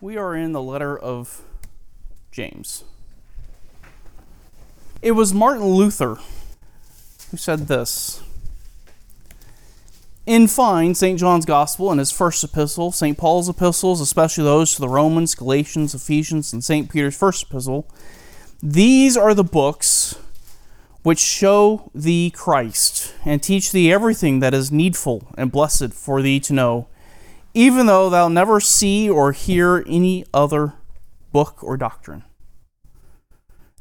We are in the letter of James. It was Martin Luther who said this. In fine, St. John's Gospel and his first epistle, St. Paul's epistles, especially those to the Romans, Galatians, Ephesians, and St. Peter's first epistle, these are the books which show thee Christ and teach thee everything that is needful and blessed for thee to know, even though thou never see or hear any other book or doctrine.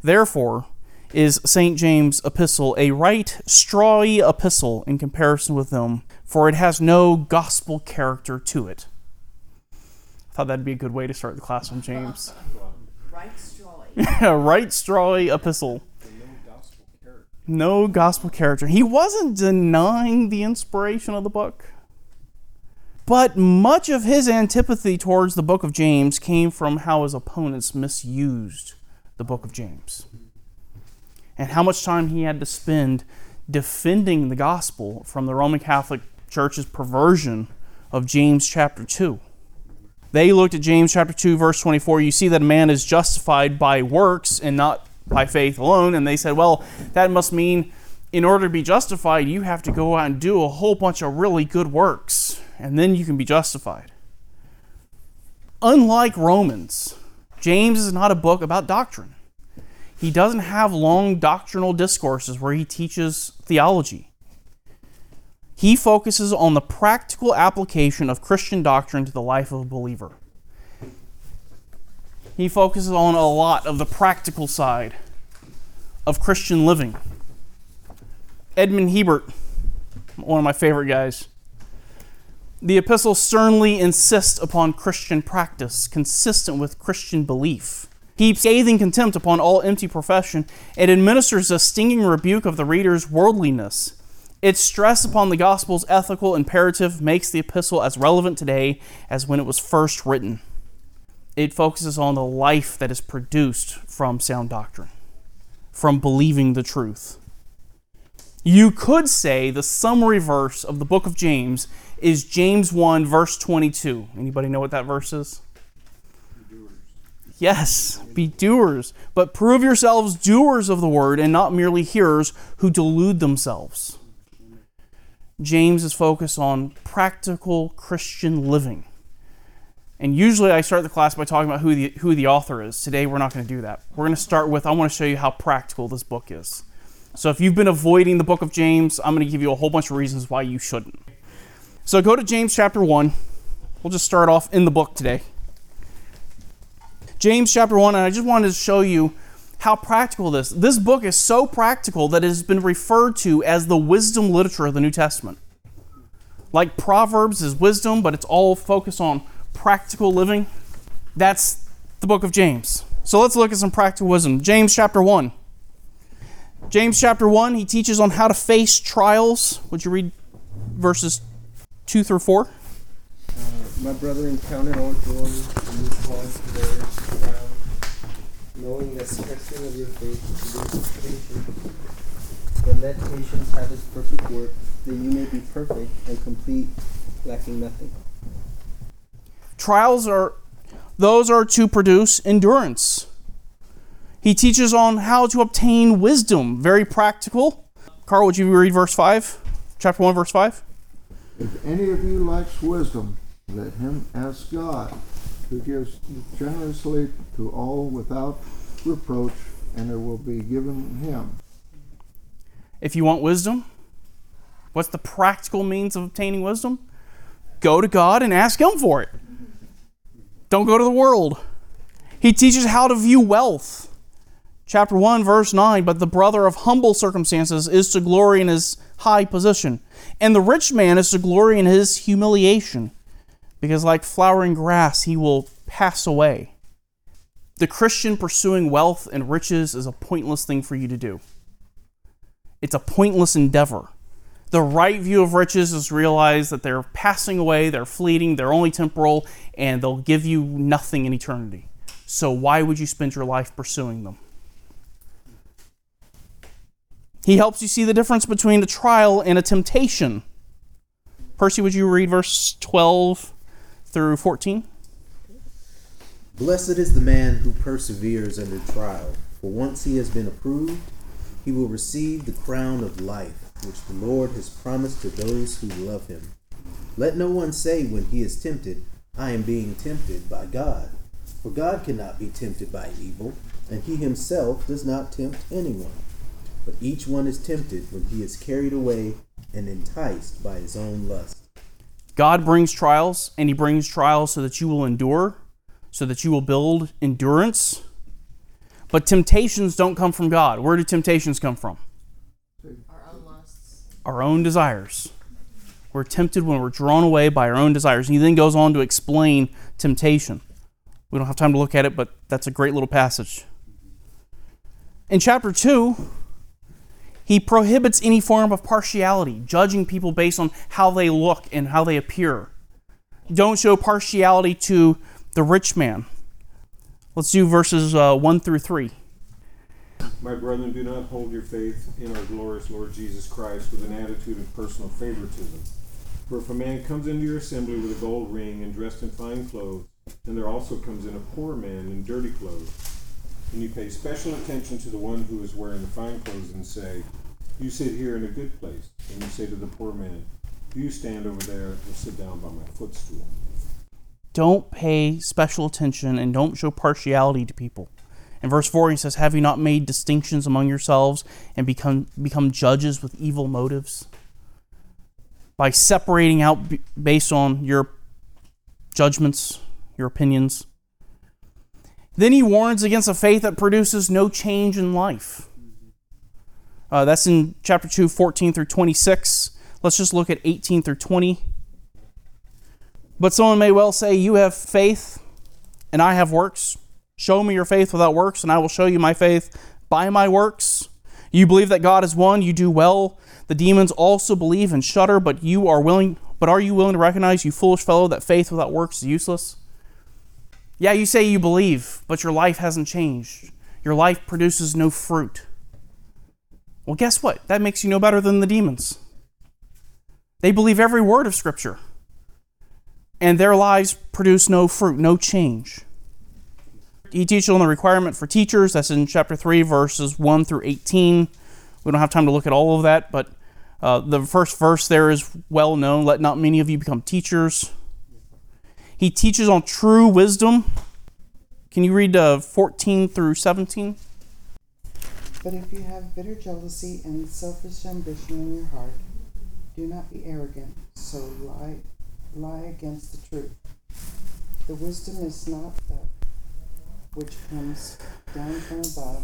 Therefore, is St. James' epistle a right strawy epistle in comparison with them, for it has no gospel character to it. I thought that'd be a good way to start the class on James. Right strawy. a right strawy epistle. No gospel character. He wasn't denying the inspiration of the book. But much of his antipathy towards the book of James came from how his opponents misused the book of James and how much time he had to spend defending the gospel from the Roman Catholic Church's perversion of James chapter 2. They looked at James chapter 2 verse 24. You see that a man is justified by works and not by faith alone, and they said, well, that must mean in order to be justified, you have to go out and do a whole bunch of really good works, and then you can be justified. Unlike Romans, James is not a book about doctrine. He doesn't have long doctrinal discourses where he teaches theology. He focuses on the practical application of Christian doctrine to the life of a believer. He focuses on a lot of the practical side of Christian living. Edmond Hiebert, one of my favorite guys, the epistle sternly insists upon Christian practice consistent with Christian belief heaps scathing contempt upon all empty profession, and administers a stinging rebuke of the reader's worldliness. Its stress upon the gospel's ethical imperative makes the epistle as relevant today as when it was first written. It focuses on the life that is produced from sound doctrine, from believing the truth. You could say the summary verse of the book of James is James 1 verse 22. Anybody know what that verse is? Yes, be doers, but prove yourselves doers of the word and not merely hearers who delude themselves. James is focused on practical Christian living. And usually I start the class by talking about who the, who the author is. Today we're not going to do that. We're going to start with I want to show you how practical this book is. So if you've been avoiding the book of James, I'm going to give you a whole bunch of reasons why you shouldn't. So go to James chapter 1. We'll just start off in the book today. James chapter 1, and I just wanted to show you how practical this. This book is so practical that it has been referred to as the wisdom literature of the New Testament. Like Proverbs is wisdom, but it's all focused on practical living. That's the book of James. So let's look at some practical wisdom. James chapter 1. James chapter 1, he teaches on how to face trials. Would you read verses 2 through 4? Uh, my brother encountered all joy when you into various trials, knowing that the testing of your faith produces patience. But let patience have its perfect work, that you may be perfect and complete, lacking nothing. Trials are those are to produce endurance. He teaches on how to obtain wisdom, very practical. Carl, would you read verse 5? Chapter 1, verse 5? If any of you lacks wisdom, let him ask God, who gives generously to all without reproach, and it will be given him. If you want wisdom, what's the practical means of obtaining wisdom? Go to God and ask Him for it. Don't go to the world. He teaches how to view wealth. Chapter 1, verse 9 But the brother of humble circumstances is to glory in his high position, and the rich man is to glory in his humiliation because like flowering grass, he will pass away. The Christian pursuing wealth and riches is a pointless thing for you to do. It's a pointless endeavor. The right view of riches is realize that they're passing away, they're fleeting, they're only temporal, and they'll give you nothing in eternity. So why would you spend your life pursuing them? He helps you see the difference between a trial and a temptation. Percy, would you read verse 12 through 14? Blessed is the man who perseveres under trial, for once he has been approved, he will receive the crown of life, which the Lord has promised to those who love him. Let no one say when he is tempted, I am being tempted by God. For God cannot be tempted by evil, and he himself does not tempt anyone. But each one is tempted when he is carried away and enticed by his own lust. God brings trials, and He brings trials so that you will endure, so that you will build endurance. But temptations don't come from God. Where do temptations come from? Our own lusts. Our own desires. We're tempted when we're drawn away by our own desires. And he then goes on to explain temptation. We don't have time to look at it, but that's a great little passage. In chapter 2, he prohibits any form of partiality, judging people based on how they look and how they appear. Don't show partiality to the rich man. Let's do verses uh, 1 through 3. My brethren, do not hold your faith in our glorious Lord Jesus Christ with an attitude of personal favoritism. For if a man comes into your assembly with a gold ring and dressed in fine clothes, and there also comes in a poor man in dirty clothes, and you pay special attention to the one who is wearing the fine clothes and say, You sit here in a good place, and you say to the poor man, You stand over there or sit down by my footstool. don't pay special attention and don't show partiality to people. In verse 4, he says, Have you not made distinctions among yourselves and become, become judges with evil motives? By separating out based on your judgments, your opinions. Then he warns against a faith that produces no change in life. Uh, that's in chapter 2, 14 through 26. Let's just look at 18 through 20. But someone may well say, You have faith, and I have works. Show me your faith without works, and I will show you my faith by my works. You believe that God is one, you do well. The demons also believe and shudder, but you are willing but are you willing to recognize, you foolish fellow, that faith without works is useless? Yeah, you say you believe, but your life hasn't changed. Your life produces no fruit. Well, guess what? That makes you no better than the demons. They believe every word of Scripture and their lives produce no fruit, no change. He teaches on the requirement for teachers. That's in chapter 3, verses 1 through 18. We don't have time to look at all of that, but uh, the first verse there is well known. Let not many of you become teachers. He teaches on true wisdom. Can you read uh, 14 through 17? But if you have bitter jealousy and selfish ambition in your heart, do not be arrogant, so lie, lie against the truth. The wisdom is not that which comes down from above,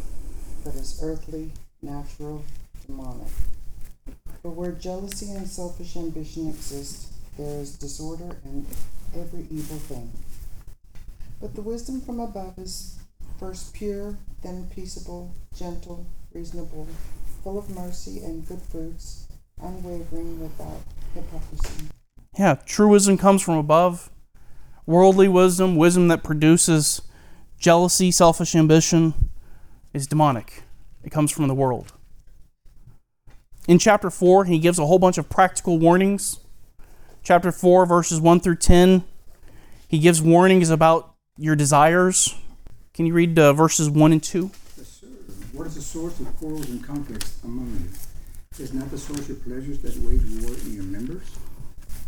but is earthly, natural, demonic. For where jealousy and selfish ambition exist, there is disorder and every evil thing. But the wisdom from above is first pure, then peaceable, gentle, reasonable, full of mercy and good fruits, unwavering without hypocrisy. Yeah, true wisdom comes from above. Worldly wisdom, wisdom that produces jealousy, selfish ambition, is demonic. It comes from the world. In chapter 4, he gives a whole bunch of practical warnings. Chapter 4, verses 1 through 10, he gives warnings about your desires. Can you read uh, verses 1 and 2? Yes, sir. What is the source of quarrels and conflicts among you? Is not the source of pleasures that wage war in your members?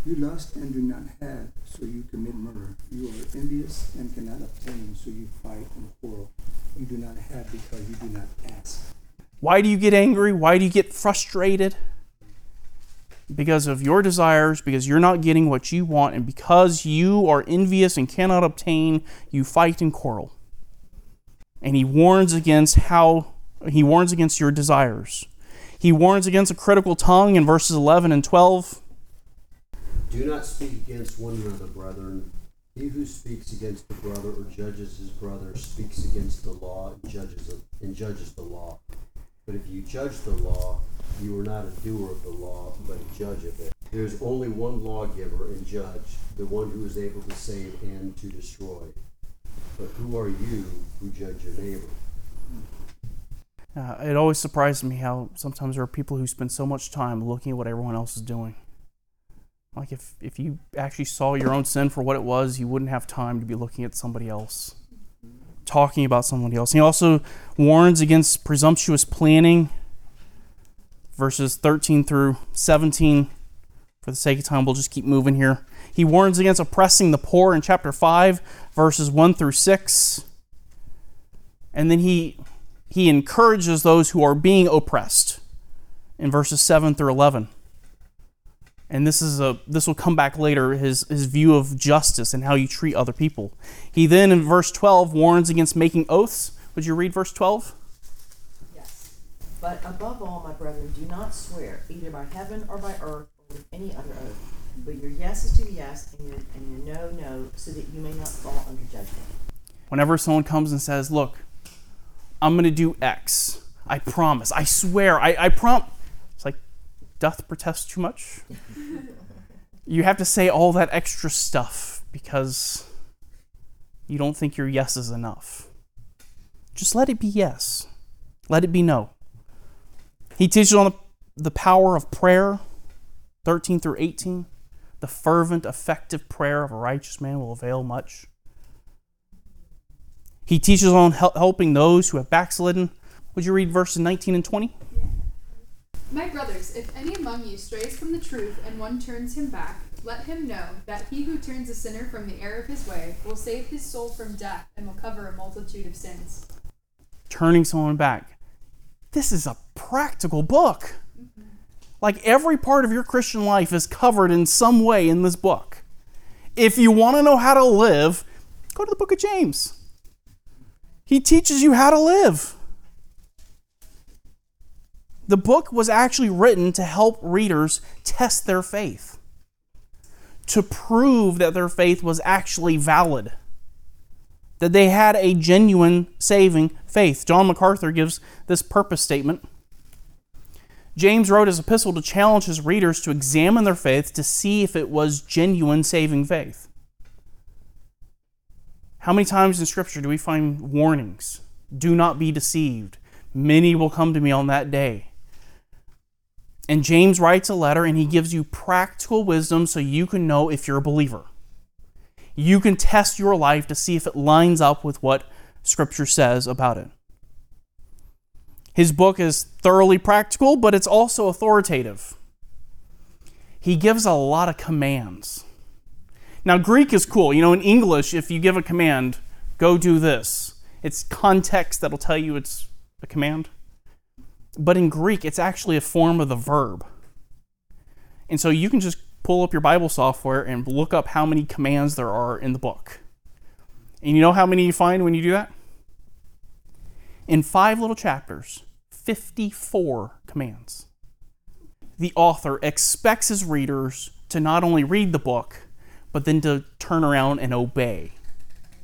You lust and do not have, so you commit murder. You are envious and cannot obtain, so you fight and quarrel. You do not have because you do not ask. Why do you get angry? Why do you get frustrated? Because of your desires, because you're not getting what you want, and because you are envious and cannot obtain, you fight and quarrel. And he warns against how he warns against your desires. He warns against a critical tongue in verses 11 and 12. Do not speak against one another, brethren. He who speaks against the brother or judges his brother speaks against the law and judges and judges the law. But if you judge the law, you are not a doer of the law, but a judge of it. There is only one lawgiver and judge, the one who is able to save and to destroy. But who are you who judge your neighbor? Uh, it always surprises me how sometimes there are people who spend so much time looking at what everyone else is doing. Like if, if you actually saw your own sin for what it was, you wouldn't have time to be looking at somebody else. talking about somebody else. He also warns against presumptuous planning, verses 13 through 17. For the sake of time, we'll just keep moving here. He warns against oppressing the poor in chapter 5, verses 1 through 6. And then he, he encourages those who are being oppressed in verses 7 through 11 and this is a this will come back later his his view of justice and how you treat other people he then in verse 12 warns against making oaths would you read verse 12 Yes. But above all, my brethren, do not swear, either by heaven or by earth or with any other oath. But your yes is to be yes, and your, and your no, no, so that you may not fall under judgment. whenever someone comes and says look i'm going to do x i promise i swear i, I prom it's like doth protest too much you have to say all that extra stuff because you don't think your yes is enough just let it be yes let it be no he teaches on the, power of prayer 13 through 18 the fervent effective prayer of a righteous man will avail much he teaches on helping those who have backslidden. Would you read verses 19 and 20? My brothers, if any among you strays from the truth and one turns him back, let him know that he who turns a sinner from the error of his way will save his soul from death and will cover a multitude of sins. Turning someone back. This is a practical book. Like every part of your Christian life is covered in some way in this book. If you want to know how to live, go to the book of James. He teaches you how to live. The book was actually written to help readers test their faith, to prove that their faith was actually valid, that they had a genuine saving faith. John MacArthur gives this purpose statement. James wrote his epistle to challenge his readers to examine their faith to see if it was genuine saving faith. How many times in Scripture do we find warnings? Do not be deceived. Many will come to me on that day. And James writes a letter and he gives you practical wisdom so you can know if you're a believer. You can test your life to see if it lines up with what Scripture says about it. His book is thoroughly practical, but it's also authoritative. He gives a lot of commands. Now, Greek is cool. You know, in English, if you give a command, go do this, it's context that'll tell you it's a command. But in Greek, it's actually a form of the verb. And so you can just pull up your Bible software and look up how many commands there are in the book. And you know how many you find when you do that? In five little chapters, 54 commands. The author expects his readers to not only read the book, but then to turn around and obey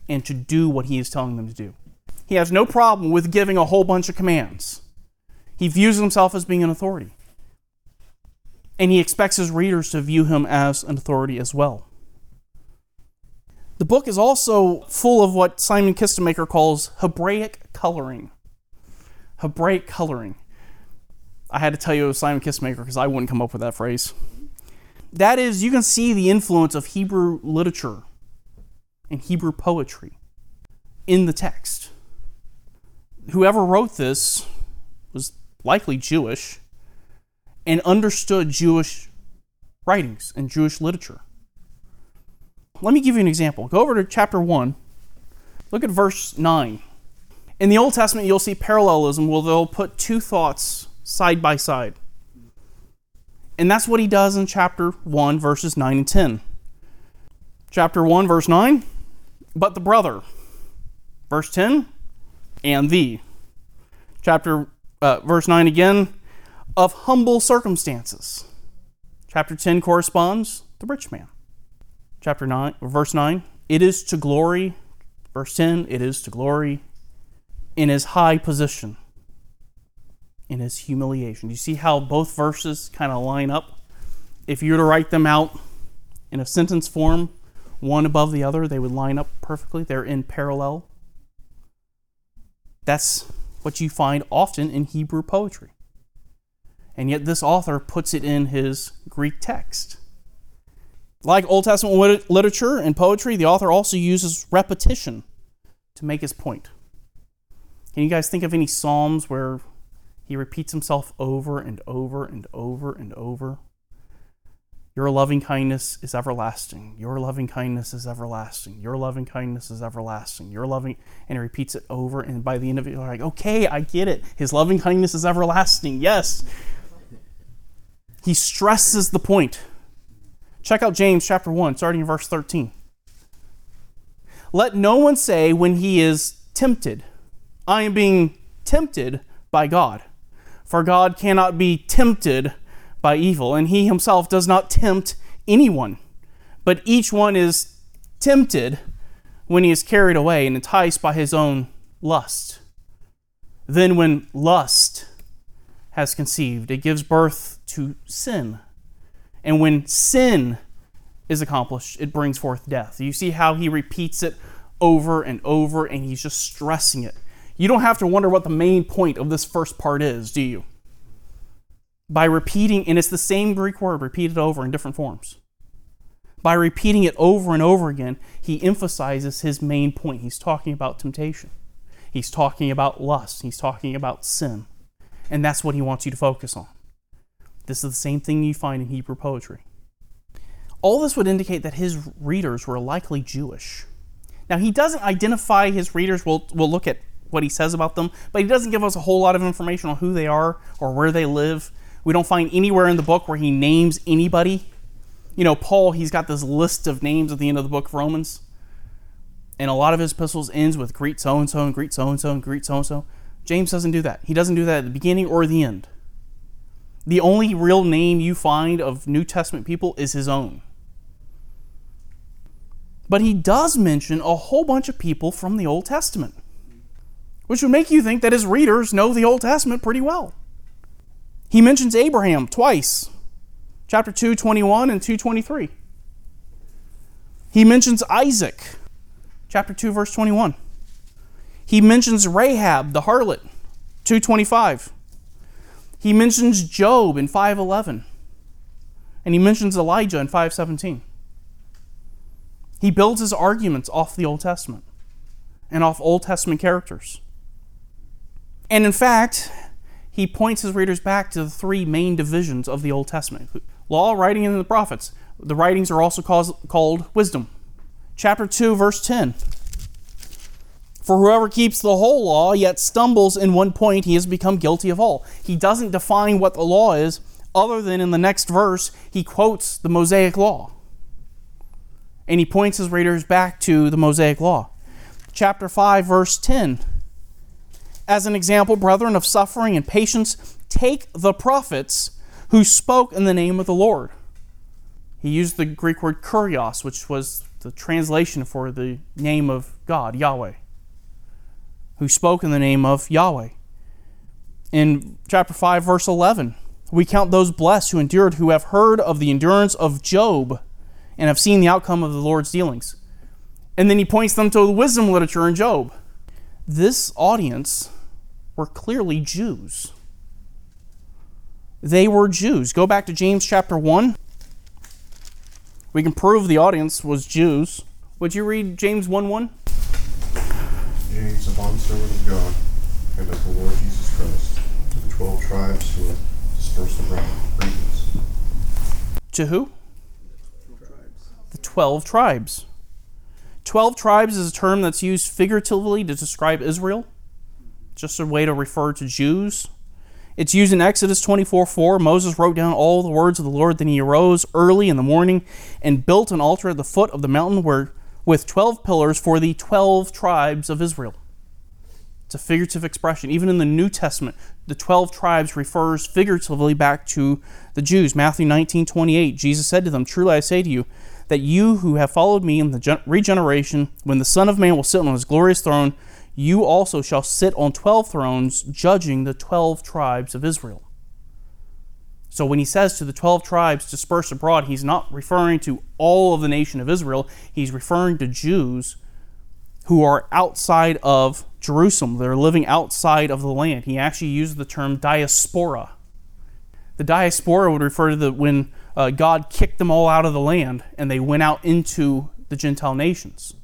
and to do what he is telling them to do. He has no problem with giving a whole bunch of commands. He views himself as being an authority. And he expects his readers to view him as an authority as well. The book is also full of what Simon Kistemaker calls Hebraic coloring. Hebraic coloring. I had to tell you it was Simon Kistemaker because I wouldn't come up with that phrase. That is, you can see the influence of Hebrew literature and Hebrew poetry in the text. Whoever wrote this was likely Jewish and understood Jewish writings and Jewish literature. Let me give you an example. Go over to chapter 1. Look at verse 9. In the Old Testament, you'll see parallelism where they'll put two thoughts side by side. And that's what he does in chapter 1, verses 9 and 10. Chapter 1, verse 9, but the brother. Verse 10, and thee. Chapter, uh, verse 9 again, of humble circumstances. Chapter 10 corresponds the rich man. Chapter 9, verse 9, it is to glory. Verse 10, it is to glory in his high position in his humiliation. You see how both verses kind of line up? If you were to write them out in a sentence form, one above the other, they would line up perfectly. They're in parallel. That's what you find often in Hebrew poetry. And yet, this author puts it in his Greek text. Like Old Testament lit- literature and poetry, the author also uses repetition to make his point. Can you guys think of any Psalms where he repeats himself over and over and over and over? Your loving kindness is everlasting. Your loving kindness is everlasting. Your loving kindness is everlasting. Your loving, and he repeats it over. And by the end of it, you're like, okay, I get it. His loving kindness is everlasting. Yes. He stresses the point. Check out James chapter 1, starting in verse 13. Let no one say when he is tempted, I am being tempted by God. For God cannot be tempted by evil, and he himself does not tempt anyone. But each one is tempted when he is carried away and enticed by his own lust. Then, when lust has conceived, it gives birth to sin. And when sin is accomplished, it brings forth death. You see how he repeats it over and over, and he's just stressing it. You don't have to wonder what the main point of this first part is, do you? By repeating, and it's the same Greek word repeated over in different forms. By repeating it over and over again, he emphasizes his main point. He's talking about temptation, he's talking about lust, he's talking about sin. And that's what he wants you to focus on. This is the same thing you find in Hebrew poetry. All this would indicate that his readers were likely Jewish. Now, he doesn't identify his readers. We'll, we'll look at what he says about them, but he doesn't give us a whole lot of information on who they are or where they live. We don't find anywhere in the book where he names anybody. You know, Paul, he's got this list of names at the end of the book of Romans. And a lot of his epistles ends with greet so and so and greet so and so and greet so and so. James doesn't do that. He doesn't do that at the beginning or the end. The only real name you find of New Testament people is his own. But he does mention a whole bunch of people from the Old Testament, which would make you think that his readers know the Old Testament pretty well. He mentions Abraham twice, chapter 2, 21 and 223. He mentions Isaac, chapter 2, verse 21. He mentions Rahab, the harlot, 225. He mentions Job in 511. And he mentions Elijah in 517. He builds his arguments off the Old Testament and off Old Testament characters. And in fact, he points his readers back to the three main divisions of the Old Testament law, writing, and the prophets. The writings are also called wisdom. Chapter 2, verse 10. For whoever keeps the whole law yet stumbles in one point, he has become guilty of all. He doesn't define what the law is, other than in the next verse, he quotes the Mosaic law. And he points his readers back to the Mosaic law. Chapter 5, verse 10. As an example, brethren, of suffering and patience, take the prophets who spoke in the name of the Lord. He used the Greek word kurios, which was the translation for the name of God, Yahweh who spoke in the name of Yahweh. In chapter 5, verse 11, we count those blessed who endured, who have heard of the endurance of Job and have seen the outcome of the Lord's dealings. And then he points them to the wisdom literature in Job. This audience were clearly Jews. They were Jews. Go back to James chapter 1. We can prove the audience was Jews. Would you read James 1 1? James, a bondservant of God, and of the Lord Jesus Christ, to the twelve tribes who are dispersed abroad. Greetings. To who? The twelve tribes. Twelve tribes is a term that's used figuratively to describe Israel, just a way to refer to Jews. It's used in Exodus 24 4. Moses wrote down all the words of the Lord. Then he arose early in the morning and built an altar at the foot of the mountain where with 12 pillars for the 12 tribes of Israel. It's a figurative expression. Even in the New Testament, the 12 tribes refers figuratively back to the Jews. Matthew 19 28, Jesus said to them, Truly I say to you, that you who have followed me in the regeneration, when the Son of Man will sit on his glorious throne, you also shall sit on 12 thrones, judging the 12 tribes of Israel. So when he says to the 12 tribes dispersed abroad, he's not referring to all of the nation of Israel. He's referring to Jews who are outside of Jerusalem. They're living outside of the land. He actually uses the term diaspora. The diaspora would refer to the, when uh, God kicked them all out of the land and they went out into the Gentile nations.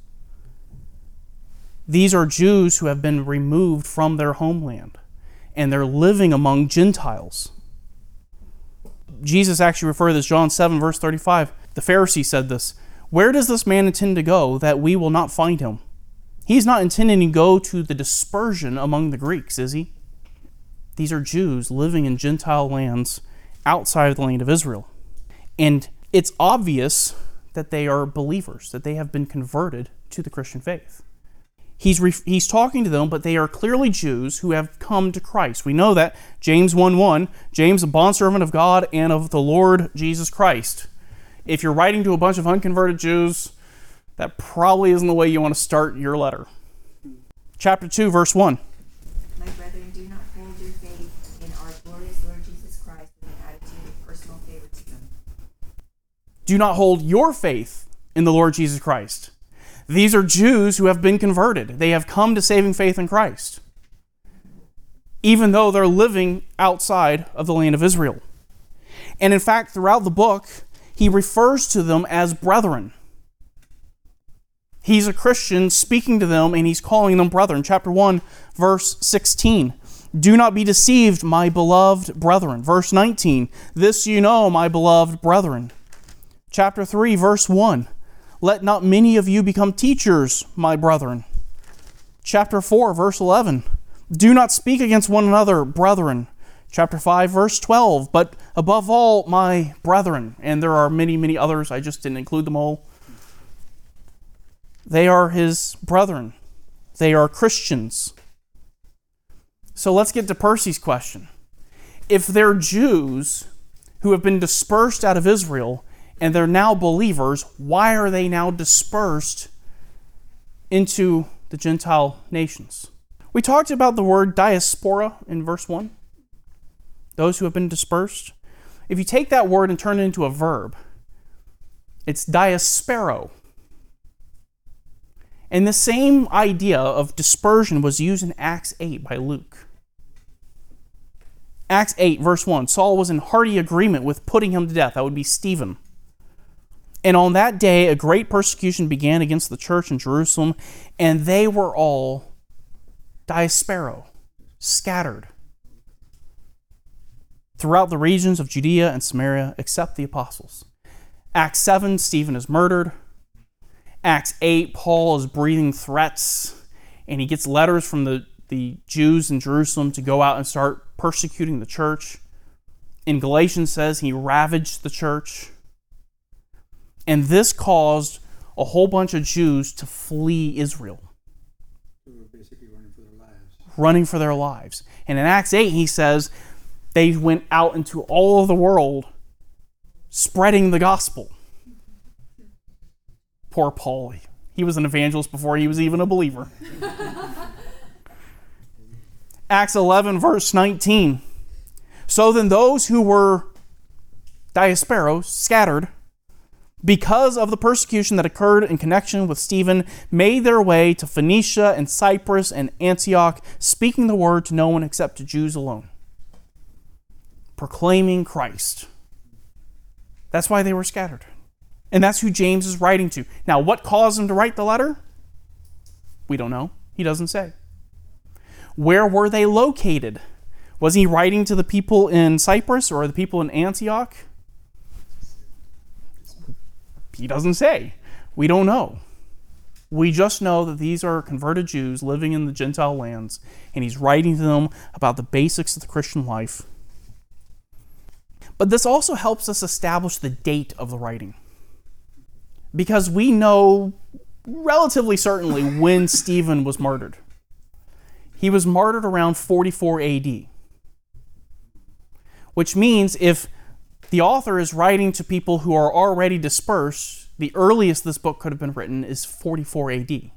These are Jews who have been removed from their homeland and they're living among Gentiles. Jesus actually referred to this, John 7, verse 35. The Pharisee said this Where does this man intend to go that we will not find him? He's not intending to go to the dispersion among the Greeks, is he? These are Jews living in Gentile lands outside of the land of Israel. And it's obvious that they are believers, that they have been converted to the Christian faith. He's, re- he's talking to them, but they are clearly Jews who have come to Christ. We know that. James 1 1, James, a bondservant of God and of the Lord Jesus Christ. If you're writing to a bunch of unconverted Jews, that probably isn't the way you want to start your letter. Chapter 2, verse 1. My brethren, do not hold your faith in our glorious Lord Jesus Christ with an attitude of personal favoritism. Do not hold your faith in the Lord Jesus Christ. These are Jews who have been converted. They have come to saving faith in Christ, even though they're living outside of the land of Israel. And in fact, throughout the book, he refers to them as brethren. He's a Christian speaking to them and he's calling them brethren. Chapter 1, verse 16. Do not be deceived, my beloved brethren. Verse 19. This you know, my beloved brethren. Chapter 3, verse 1. Let not many of you become teachers, my brethren. Chapter 4, verse 11. Do not speak against one another, brethren. Chapter 5, verse 12. But above all, my brethren, and there are many, many others, I just didn't include them all. They are his brethren, they are Christians. So let's get to Percy's question. If they're Jews who have been dispersed out of Israel, and they're now believers, why are they now dispersed into the Gentile nations? We talked about the word diaspora in verse 1. Those who have been dispersed. If you take that word and turn it into a verb, it's diaspero. And the same idea of dispersion was used in Acts 8 by Luke. Acts 8, verse 1 Saul was in hearty agreement with putting him to death. That would be Stephen. And on that day, a great persecution began against the church in Jerusalem, and they were all diaspero, scattered throughout the regions of Judea and Samaria, except the apostles. Acts 7, Stephen is murdered. Acts 8, Paul is breathing threats, and he gets letters from the, the Jews in Jerusalem to go out and start persecuting the church. In Galatians says he ravaged the church. And this caused a whole bunch of Jews to flee Israel. They were basically running for their lives. Running for their lives. And in Acts 8, he says they went out into all of the world spreading the gospel. Poor Paul. He was an evangelist before he was even a believer. Acts 11, verse 19. So then, those who were diasperos, scattered, because of the persecution that occurred in connection with Stephen, made their way to Phoenicia and Cyprus and Antioch, speaking the word to no one except to Jews alone, proclaiming Christ. That's why they were scattered. And that's who James is writing to. Now, what caused him to write the letter? We don't know. He doesn't say. Where were they located? Was he writing to the people in Cyprus or the people in Antioch? He doesn't say. We don't know. We just know that these are converted Jews living in the Gentile lands, and he's writing to them about the basics of the Christian life. But this also helps us establish the date of the writing. Because we know relatively certainly when Stephen was martyred. He was martyred around 44 AD. Which means if the author is writing to people who are already dispersed, the earliest this book could have been written is 44 AD.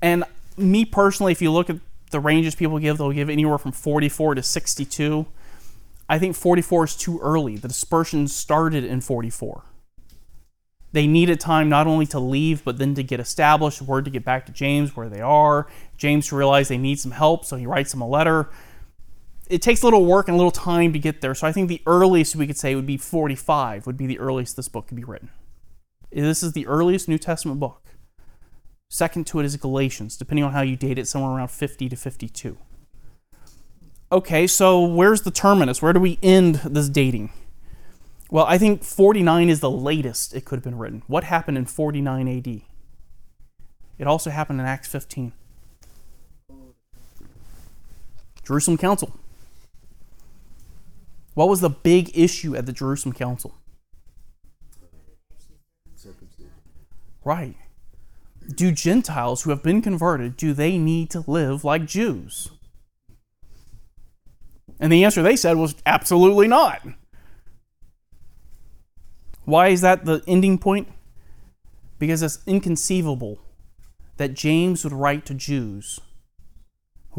And me personally, if you look at the ranges people give, they'll give anywhere from 44 to 62. I think 44 is too early. The dispersion started in 44. They needed time not only to leave, but then to get established, word to get back to James where they are. James realized they need some help, so he writes them a letter. It takes a little work and a little time to get there. So I think the earliest we could say would be 45, would be the earliest this book could be written. This is the earliest New Testament book. Second to it is Galatians, depending on how you date it, somewhere around 50 to 52. Okay, so where's the terminus? Where do we end this dating? Well, I think 49 is the latest it could have been written. What happened in 49 AD? It also happened in Acts 15. Jerusalem Council. What was the big issue at the Jerusalem Council? Right. Do Gentiles who have been converted, do they need to live like Jews? And the answer they said was absolutely not. Why is that the ending point? Because it's inconceivable that James would write to Jews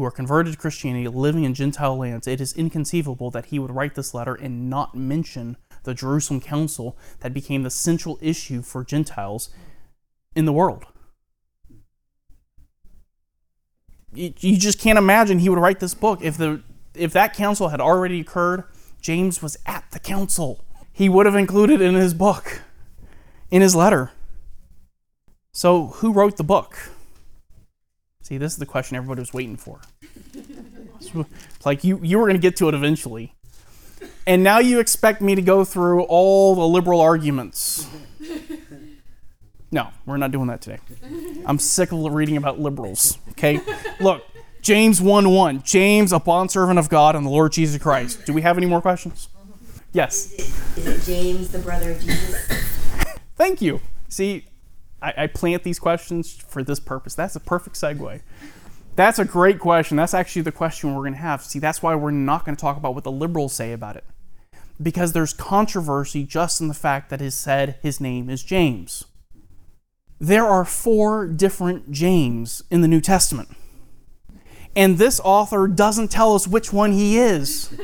who are converted to Christianity living in Gentile lands. It is inconceivable that he would write this letter and not mention the Jerusalem Council that became the central issue for Gentiles in the world. You, just can't imagine he would write this book if the if that council had already occurred. James was at the council. He would have included in his book, in his letter. So, who wrote the book? See, this is the question everybody was waiting for. It's like you, you were going to get to it eventually. And now you expect me to go through all the liberal arguments. No, we're not doing that today. I'm sick of reading about liberals. Okay? Look, James 1 1. James, a bondservant of God and the Lord Jesus Christ. Do we have any more questions? Yes. Is it James, the brother of Jesus? Thank you. See, I, I plant these questions for this purpose. That's a perfect segue. That's a great question. That's actually the question we're going to have. See, that's why we're not going to talk about what the liberals say about it. Because there's controversy just in the fact that it said his name is James. There are four different James in the New Testament. And this author doesn't tell us which one he is.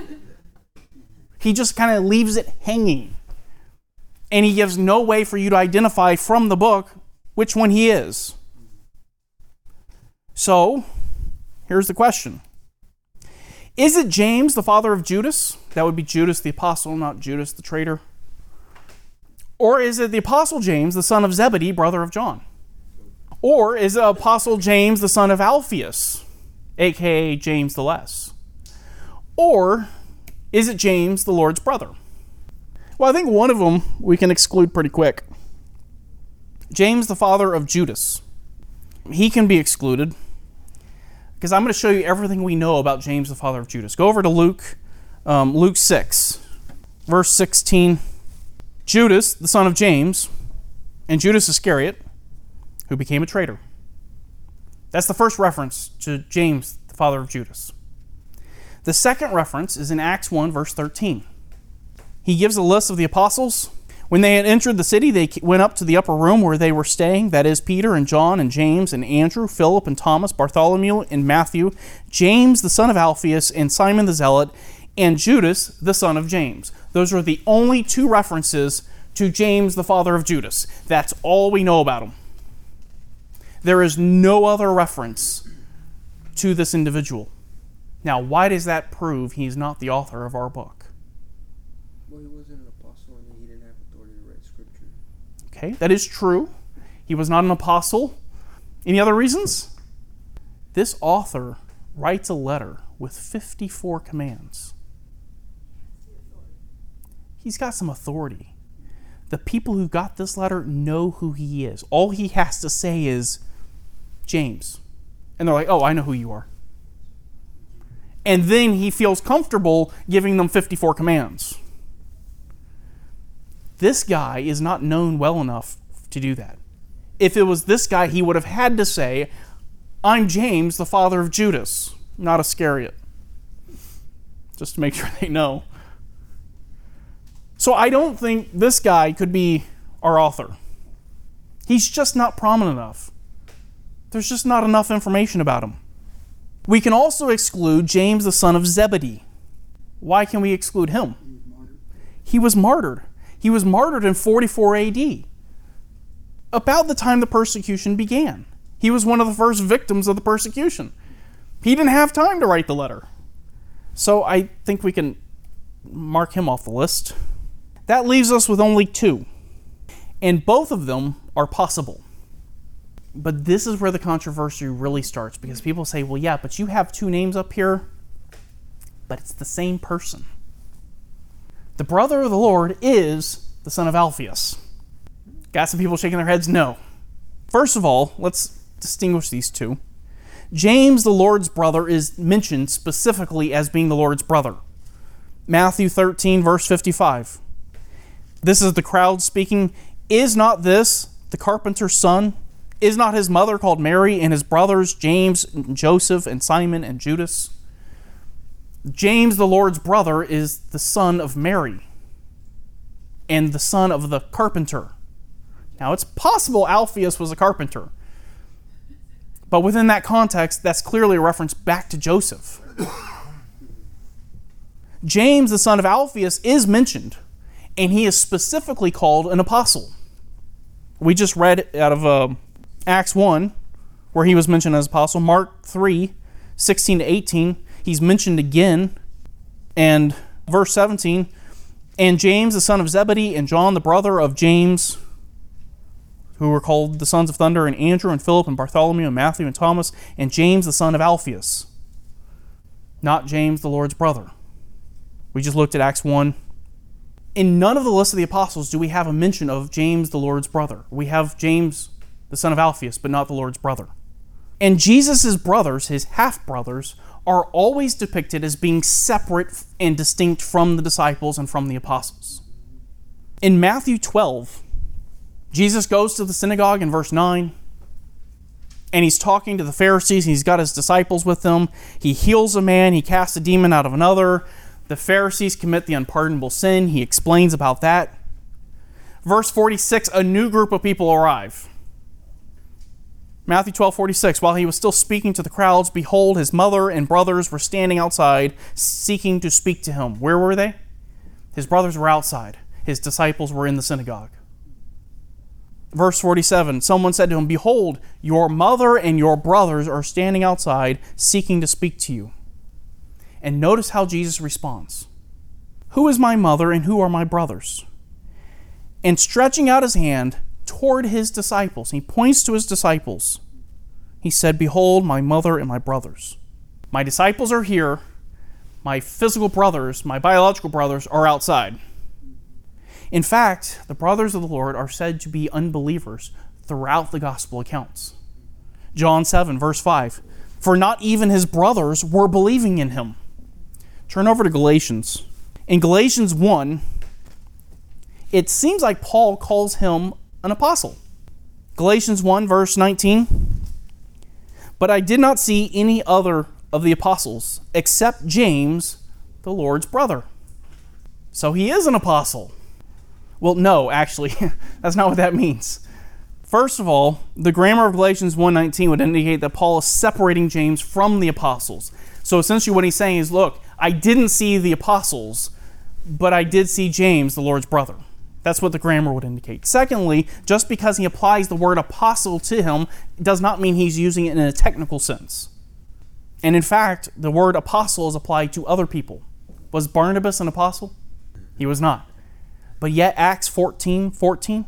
He just kind of leaves it hanging. And he gives no way for you to identify from the book which one he is. So, here's the question Is it James, the father of Judas? That would be Judas the apostle, not Judas the traitor. Or is it the apostle James, the son of Zebedee, brother of John? Or is it apostle James, the son of Alphaeus, aka James the Less? Or is it James, the Lord's brother? Well, I think one of them we can exclude pretty quick. James, the father of Judas. He can be excluded because I'm going to show you everything we know about James, the father of Judas. Go over to Luke, um, Luke 6, verse 16. Judas, the son of James, and Judas Iscariot, who became a traitor. That's the first reference to James, the father of Judas. The second reference is in Acts 1, verse 13. He gives a list of the apostles. When they had entered the city, they went up to the upper room where they were staying that is, Peter and John and James and Andrew, Philip and Thomas, Bartholomew and Matthew, James the son of Alphaeus, and Simon the Zealot, and Judas the son of James. Those are the only two references to James the father of Judas. That's all we know about him. There is no other reference to this individual. Now, why does that prove he's not the author of our book? Well, he wasn't an apostle and he didn't have authority to write scripture. Okay, that is true. He was not an apostle. Any other reasons? This author writes a letter with 54 commands. He's got some authority. The people who got this letter know who he is. All he has to say is, James. And they're like, oh, I know who you are. And then he feels comfortable giving them 54 commands. This guy is not known well enough to do that. If it was this guy, he would have had to say, I'm James, the father of Judas, not Iscariot. Just to make sure they know. So I don't think this guy could be our author. He's just not prominent enough. There's just not enough information about him. We can also exclude James, the son of Zebedee. Why can we exclude him? He was martyred. He was martyred in 44 AD, about the time the persecution began. He was one of the first victims of the persecution. He didn't have time to write the letter. So I think we can mark him off the list. That leaves us with only two, and both of them are possible. But this is where the controversy really starts because people say, well, yeah, but you have two names up here, but it's the same person. The brother of the Lord is the son of Alphaeus. Got some people shaking their heads? No. First of all, let's distinguish these two. James, the Lord's brother, is mentioned specifically as being the Lord's brother. Matthew 13, verse 55. This is the crowd speaking. Is not this the carpenter's son? Is not his mother called Mary and his brothers James, and Joseph, and Simon, and Judas? James, the Lord's brother, is the son of Mary and the son of the carpenter. Now, it's possible Alphaeus was a carpenter, but within that context, that's clearly a reference back to Joseph. James, the son of Alphaeus, is mentioned, and he is specifically called an apostle. We just read out of uh, Acts 1, where he was mentioned as apostle. Mark 3, 16 to 18, he's mentioned again. And verse 17, and James, the son of Zebedee, and John, the brother of James, who were called the sons of thunder, and Andrew, and Philip, and Bartholomew, and Matthew, and Thomas, and James, the son of Alphaeus. Not James, the Lord's brother. We just looked at Acts 1. In none of the list of the apostles do we have a mention of James, the Lord's brother. We have James, the son of Alphaeus, but not the Lord's brother. And Jesus' brothers, his half brothers, are always depicted as being separate and distinct from the disciples and from the apostles. In Matthew 12, Jesus goes to the synagogue in verse 9, and he's talking to the Pharisees. He's got his disciples with him. He heals a man, he casts a demon out of another. The Pharisees commit the unpardonable sin. He explains about that. Verse 46 a new group of people arrive. Matthew 12, 46. While he was still speaking to the crowds, behold, his mother and brothers were standing outside, seeking to speak to him. Where were they? His brothers were outside, his disciples were in the synagogue. Verse 47 Someone said to him, Behold, your mother and your brothers are standing outside, seeking to speak to you. And notice how Jesus responds Who is my mother and who are my brothers? And stretching out his hand, toward his disciples. He points to his disciples. He said, Behold, my mother and my brothers. My disciples are here. My physical brothers, my biological brothers, are outside. In fact, the brothers of the Lord are said to be unbelievers throughout the gospel accounts. John 7, verse 5 For not even his brothers were believing in him. Turn over to Galatians. In Galatians 1, it seems like Paul calls him an apostle. Galatians 1, verse 19. But I did not see any other of the apostles except James, the Lord's brother. So he is an apostle. Well, no, actually, that's not what that means. First of all, the grammar of Galatians 1:19 would indicate that Paul is separating James from the apostles. So essentially what he's saying is, look, I didn't see the apostles, but I did see James, the Lord's brother. That's what the grammar would indicate. Secondly, just because he applies the word apostle to him does not mean he's using it in a technical sense. And in fact, the word apostle is applied to other people. Was Barnabas an apostle? He was not. But yet, Acts 14 14.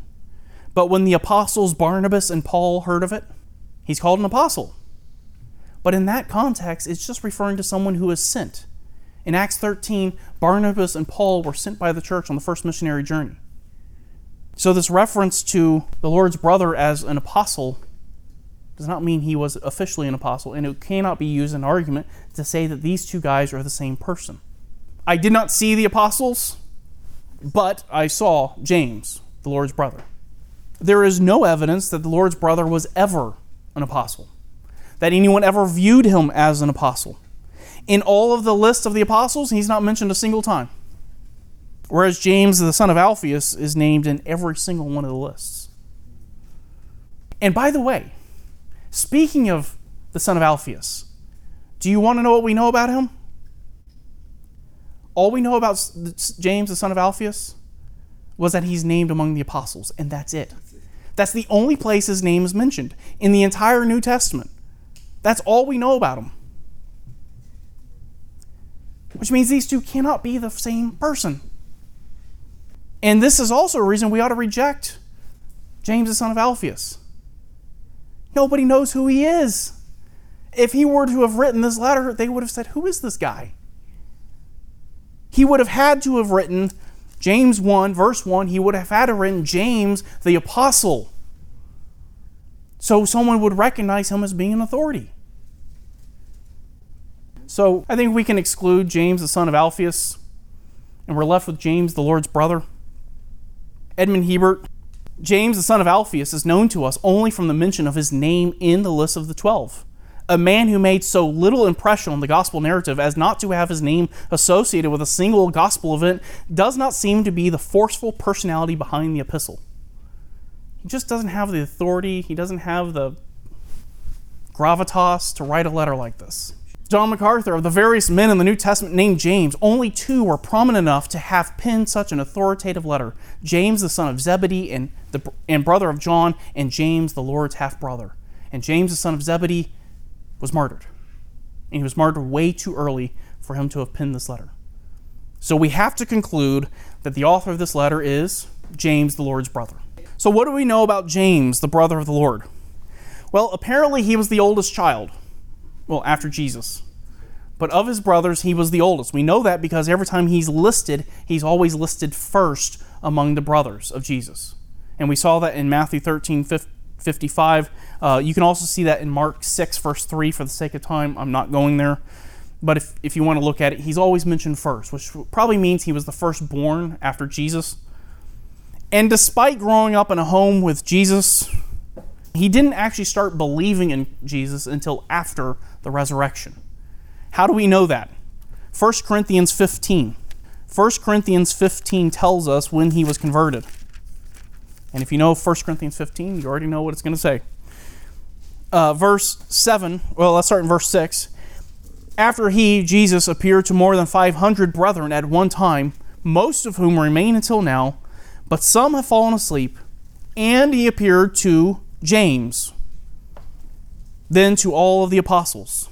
But when the apostles Barnabas and Paul heard of it, he's called an apostle. But in that context, it's just referring to someone who is sent. In Acts 13, Barnabas and Paul were sent by the church on the first missionary journey. So, this reference to the Lord's brother as an apostle does not mean he was officially an apostle, and it cannot be used in argument to say that these two guys are the same person. I did not see the apostles, but I saw James, the Lord's brother. There is no evidence that the Lord's brother was ever an apostle, that anyone ever viewed him as an apostle. In all of the lists of the apostles, he's not mentioned a single time. Whereas James, the son of Alphaeus, is named in every single one of the lists. And by the way, speaking of the son of Alphaeus, do you want to know what we know about him? All we know about James, the son of Alphaeus, was that he's named among the apostles, and that's it. That's the only place his name is mentioned in the entire New Testament. That's all we know about him. Which means these two cannot be the same person. And this is also a reason we ought to reject James, the son of Alphaeus. Nobody knows who he is. If he were to have written this letter, they would have said, Who is this guy? He would have had to have written James 1, verse 1. He would have had to have written James the apostle. So someone would recognize him as being an authority. So I think we can exclude James, the son of Alphaeus, and we're left with James, the Lord's brother. Edmond Hiebert. James, the son of Alphaeus, is known to us only from the mention of his name in the list of the twelve. A man who made so little impression on the gospel narrative as not to have his name associated with a single gospel event does not seem to be the forceful personality behind the epistle. He just doesn't have the authority, he doesn't have the gravitas to write a letter like this. John MacArthur, of the various men in the New Testament named James, only two were prominent enough to have penned such an authoritative letter James, the son of Zebedee and, the, and brother of John, and James, the Lord's half brother. And James, the son of Zebedee, was martyred. And he was martyred way too early for him to have penned this letter. So we have to conclude that the author of this letter is James, the Lord's brother. So, what do we know about James, the brother of the Lord? Well, apparently he was the oldest child well, after Jesus. But of his brothers, he was the oldest. We know that because every time he's listed, he's always listed first among the brothers of Jesus. And we saw that in Matthew 13, 55. Uh, you can also see that in Mark 6, verse 3. For the sake of time, I'm not going there. But if, if you want to look at it, he's always mentioned first, which probably means he was the firstborn after Jesus. And despite growing up in a home with Jesus, he didn't actually start believing in Jesus until after the resurrection. How do we know that? 1 Corinthians 15. 1 Corinthians 15 tells us when he was converted. And if you know 1 Corinthians 15, you already know what it's going to say. Uh, verse 7, well, let's start in verse 6. After he, Jesus, appeared to more than 500 brethren at one time, most of whom remain until now, but some have fallen asleep, and he appeared to James, then to all of the apostles.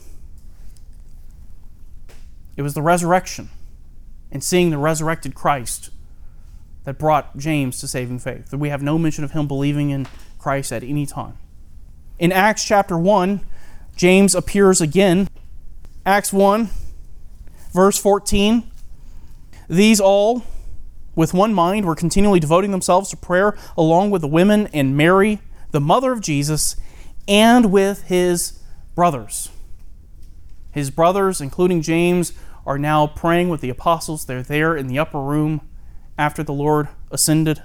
It was the resurrection and seeing the resurrected Christ that brought James to saving faith. That We have no mention of him believing in Christ at any time. In Acts chapter 1, James appears again. Acts 1, verse 14. These all, with one mind, were continually devoting themselves to prayer, along with the women and Mary the mother of Jesus, and with his brothers. His brothers, including James, are now praying with the apostles. They're there in the upper room after the Lord ascended.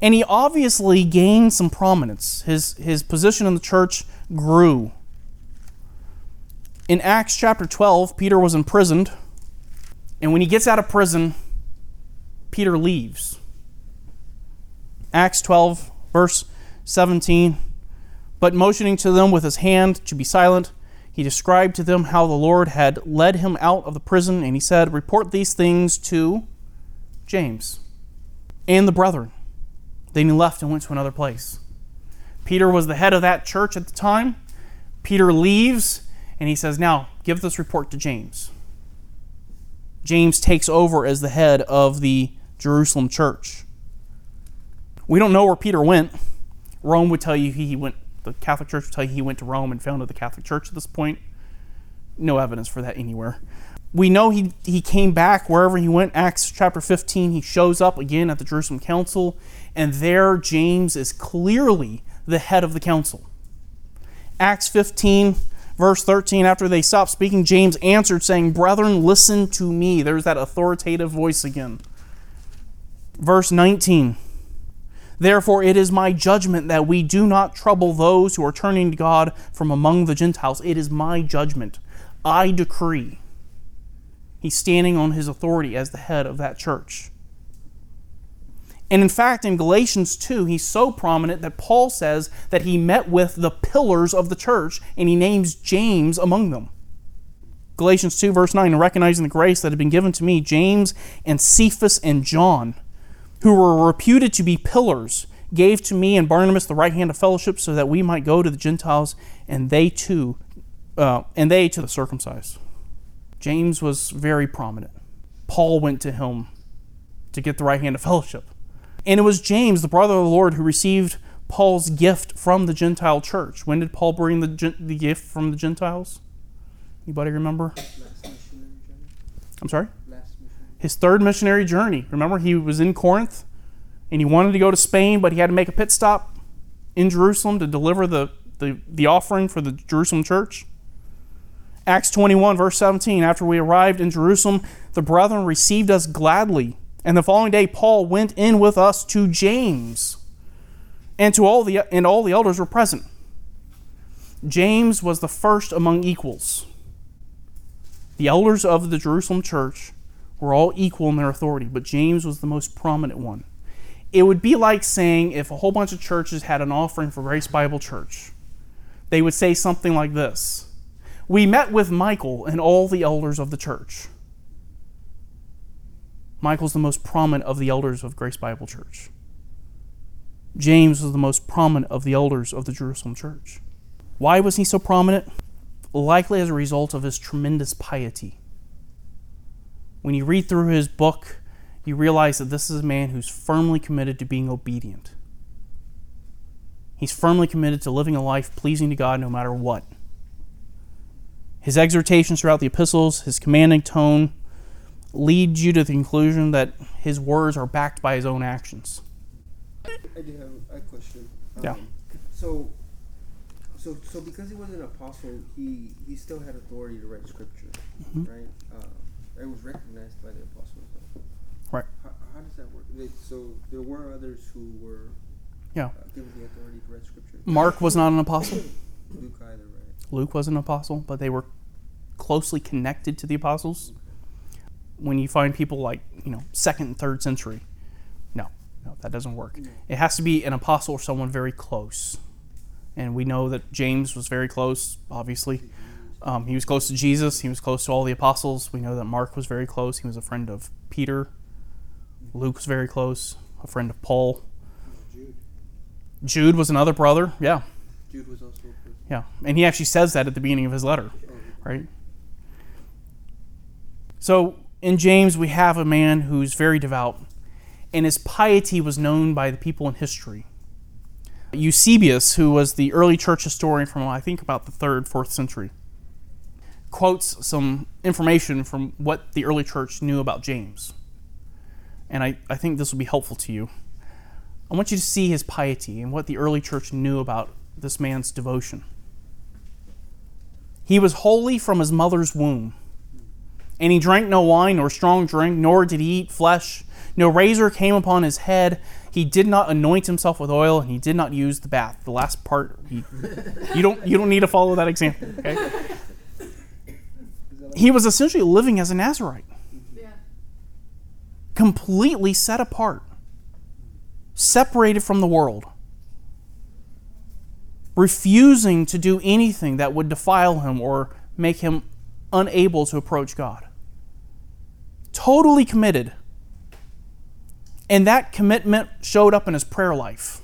And he obviously gained some prominence. His, his position in the church grew. In Acts chapter 12, Peter was imprisoned. And when he gets out of prison, Peter leaves. Acts 12, verse 17. But motioning to them with his hand to be silent, he described to them how the Lord had led him out of the prison, and he said, Report these things to James and the brethren. Then he left and went to another place. Peter was the head of that church at the time. Peter leaves, and he says, Now, give this report to James. James takes over as the head of the Jerusalem church. We don't know where Peter went. Rome would tell you he went, the Catholic Church would tell you he went to Rome and founded the Catholic Church at this point. No evidence for that anywhere. We know he, he came back wherever he went. Acts chapter 15, he shows up again at the Jerusalem Council, and there James is clearly the head of the council. Acts 15, verse 13, after they stopped speaking, James answered, saying, Brethren, listen to me. There's that authoritative voice again. Verse 19, Therefore, it is my judgment that we do not trouble those who are turning to God from among the Gentiles. It is my judgment. I decree. He's standing on his authority as the head of that church. And in fact, in Galatians 2, he's so prominent that Paul says that he met with the pillars of the church and he names James among them. Galatians 2, verse 9, recognizing the grace that had been given to me, James and Cephas and John who were reputed to be pillars, gave to me and Barnabas the right hand of fellowship, so that we might go to the Gentiles, and they too, uh, and they to the circumcised. James was very prominent. Paul went to him to get the right hand of fellowship. And it was James, the brother of the Lord, who received Paul's gift from the Gentile church. When did Paul bring the, the gift from the Gentiles? Anybody remember? Last missionary journey. I'm sorry? His third missionary journey. Remember, he was in Corinth and he wanted to go to Spain, but he had to make a pit stop in Jerusalem to deliver the, the, the offering for the Jerusalem church. Acts 21, verse 17 After we arrived in Jerusalem, the brethren received us gladly. And the following day, Paul went in with us to James, and to all the and all the elders were present. James was the first among equals. The elders of the Jerusalem church were all equal in their authority, but James was the most prominent one. It would be like saying if a whole bunch of churches had an offering for Grace Bible Church, they would say something like this We met with Michael and all the elders of the church. Michael's the most prominent of the elders of Grace Bible Church. James was the most prominent of the elders of the Jerusalem church. Why was he so prominent? Likely as a result of his tremendous piety. When you read through his book, you realize that this is a man who's firmly committed to being obedient. He's firmly committed to living a life pleasing to God no matter what. His exhortations throughout the epistles, his commanding tone, lead you to the conclusion that his words are backed by his own actions. I do have a question. Yeah. Um, So, so, so because he was an apostle, he he still had authority to write scripture, Mhm. right? Uh, it was recognized by the apostles. Though. Right. How, how does that work? They, so there were others who were Yeah. uh, given the authority to write scripture. Mark was not an apostle. Luke either, right? Luke was an apostle, but they were closely connected to the apostles. When you find people like, you know, second and third century, no, no, that doesn't work. It has to be an apostle or someone very close. And we know that James was very close, obviously. Um, he was close to Jesus, he was close to all the apostles. We know that Mark was very close. He was a friend of Peter. Luke was very close, a friend of Paul. Jude. Jude was another brother, yeah. Jude was also. Yeah, and he actually says that at the beginning of his letter, right? So in James, we have a man who's very devout, and his piety was known by the people in history. Eusebius, who was the early church historian from, I think, about the third, fourth century, quotes some information from what the early church knew about James. And I, I think this will be helpful to you. I want you to see his piety and what the early church knew about this man's devotion. He was holy from his mother's womb. And he drank no wine nor strong drink, nor did he eat flesh. No razor came upon his head. He did not anoint himself with oil, and he did not use the bath. The last part, he, you don't you don't need to follow that example. Okay? He was essentially living as a Nazarite, Yeah. completely set apart, separated from the world, refusing to do anything that would defile him or make him unable to approach God. Totally committed. And that commitment showed up in his prayer life.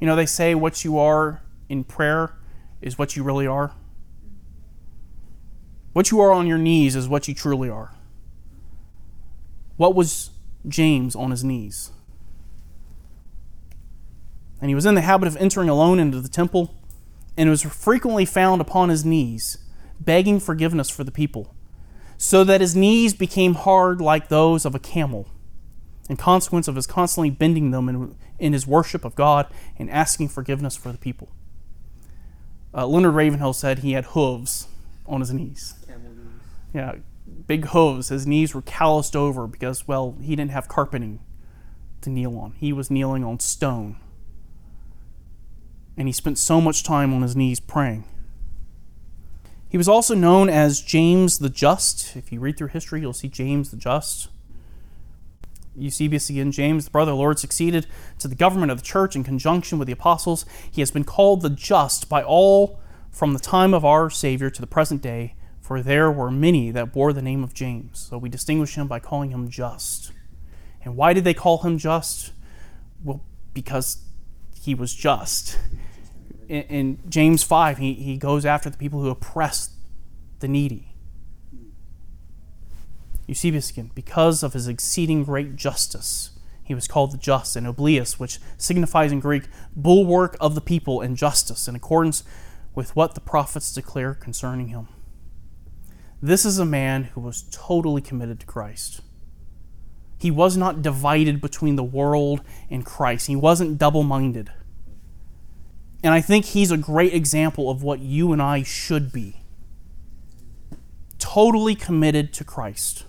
You know, they say what you are in prayer is what you really are. What you are on your knees is what you truly are. What was James on his knees? And he was in the habit of entering alone into the temple, and was frequently found upon his knees, begging forgiveness for the people, so that his knees became hard like those of a camel, in consequence of his constantly bending them in, in his worship of God and asking forgiveness for the people. Uh, Leonard Ravenhill said he had hooves on his knees. Yeah, big hooves. His knees were calloused over because, well, he didn't have carpeting to kneel on. He was kneeling on stone. And he spent so much time on his knees praying. He was also known as James the Just. If you read through history, you'll see James the Just. Eusebius again, James, the brother of the Lord, succeeded to the government of the church in conjunction with the apostles. He has been called the just by all from the time of our Savior to the present day, for there were many that bore the name of James. So we distinguish him by calling him just. And why did they call him just? Well, because he was just. In, in James 5, he, he goes after the people who oppress the needy. Eusebius again, because of his exceeding great justice, He was called the just and Oblias, which signifies in Greek bulwark of the people and justice, in accordance with what the prophets declare concerning him. This is a man who was totally committed to Christ. He was not divided between the world and Christ. He wasn't double minded. And I think he's a great example of what you and I should be totally committed to Christ.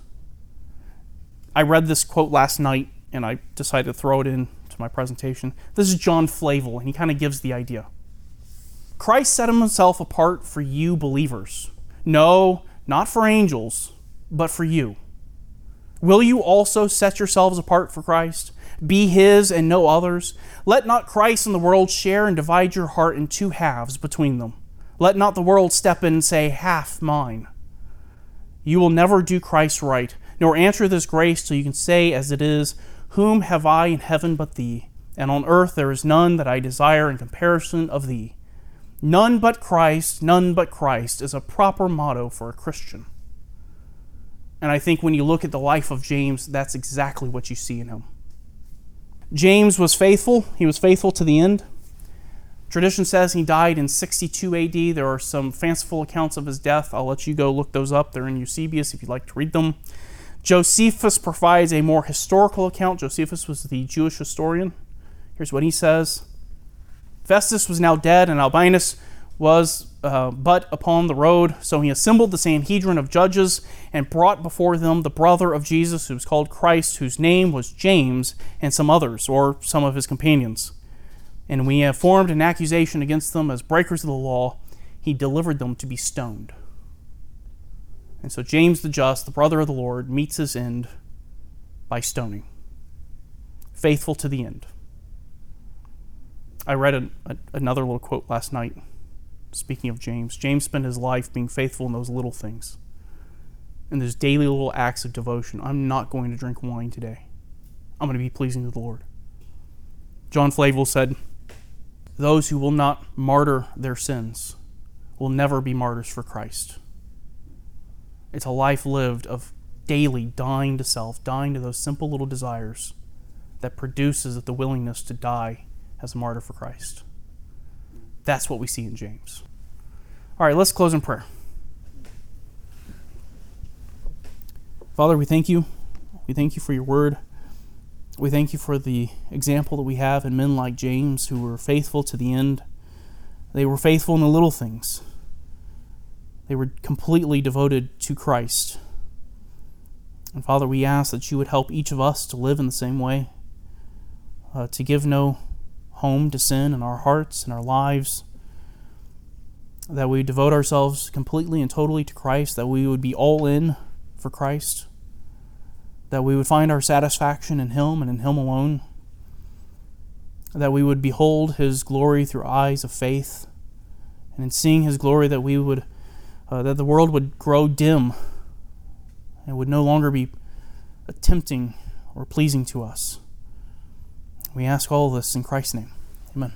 I read this quote last night and I decided to throw it in to my presentation. This is John Flavel, and he kind of gives the idea. Christ set himself apart for you believers. No, not for angels, but for you. Will you also set yourselves apart for Christ? Be his and no others. Let not Christ and the world share and divide your heart in two halves between them. Let not the world step in and say, half mine. You will never do Christ right, nor answer this grace till you can say as it is, Whom have I in heaven but thee? And on earth there is none that I desire in comparison of thee. None but Christ, none but Christ is a proper motto for a Christian. And I think when you look at the life of James, that's exactly what you see in him. James was faithful, he was faithful to the end. Tradition says he died in 62 AD. There are some fanciful accounts of his death. I'll let you go look those up. They're in Eusebius if you'd like to read them. Josephus provides a more historical account. Josephus was the Jewish historian. Here's what he says Festus was now dead, and Albinus was uh, but upon the road. So he assembled the Sanhedrin of judges and brought before them the brother of Jesus, who was called Christ, whose name was James, and some others, or some of his companions and we have formed an accusation against them as breakers of the law, he delivered them to be stoned. And so James the just, the brother of the Lord, meets his end by stoning. Faithful to the end. I read a, another little quote last night, speaking of James. James spent his life being faithful in those little things, in those daily little acts of devotion. I'm not going to drink wine today. I'm going to be pleasing to the Lord. John Flavel said, those who will not martyr their sins will never be martyrs for Christ. It's a life lived of daily dying to self, dying to those simple little desires that produces the willingness to die as a martyr for Christ. That's what we see in James. All right, let's close in prayer. Father, we thank you. We thank you for your word. We thank you for the example that we have in men like James who were faithful to the end. They were faithful in the little things. They were completely devoted to Christ. And Father, we ask that you would help each of us to live in the same way, uh, to give no home to sin in our hearts and our lives, that we devote ourselves completely and totally to Christ, that we would be all in for Christ that we would find our satisfaction in Him and in Him alone, that we would behold His glory through eyes of faith, and in seeing His glory, that we would, uh, that the world would grow dim and would no longer be tempting or pleasing to us. We ask all this in Christ's name. Amen.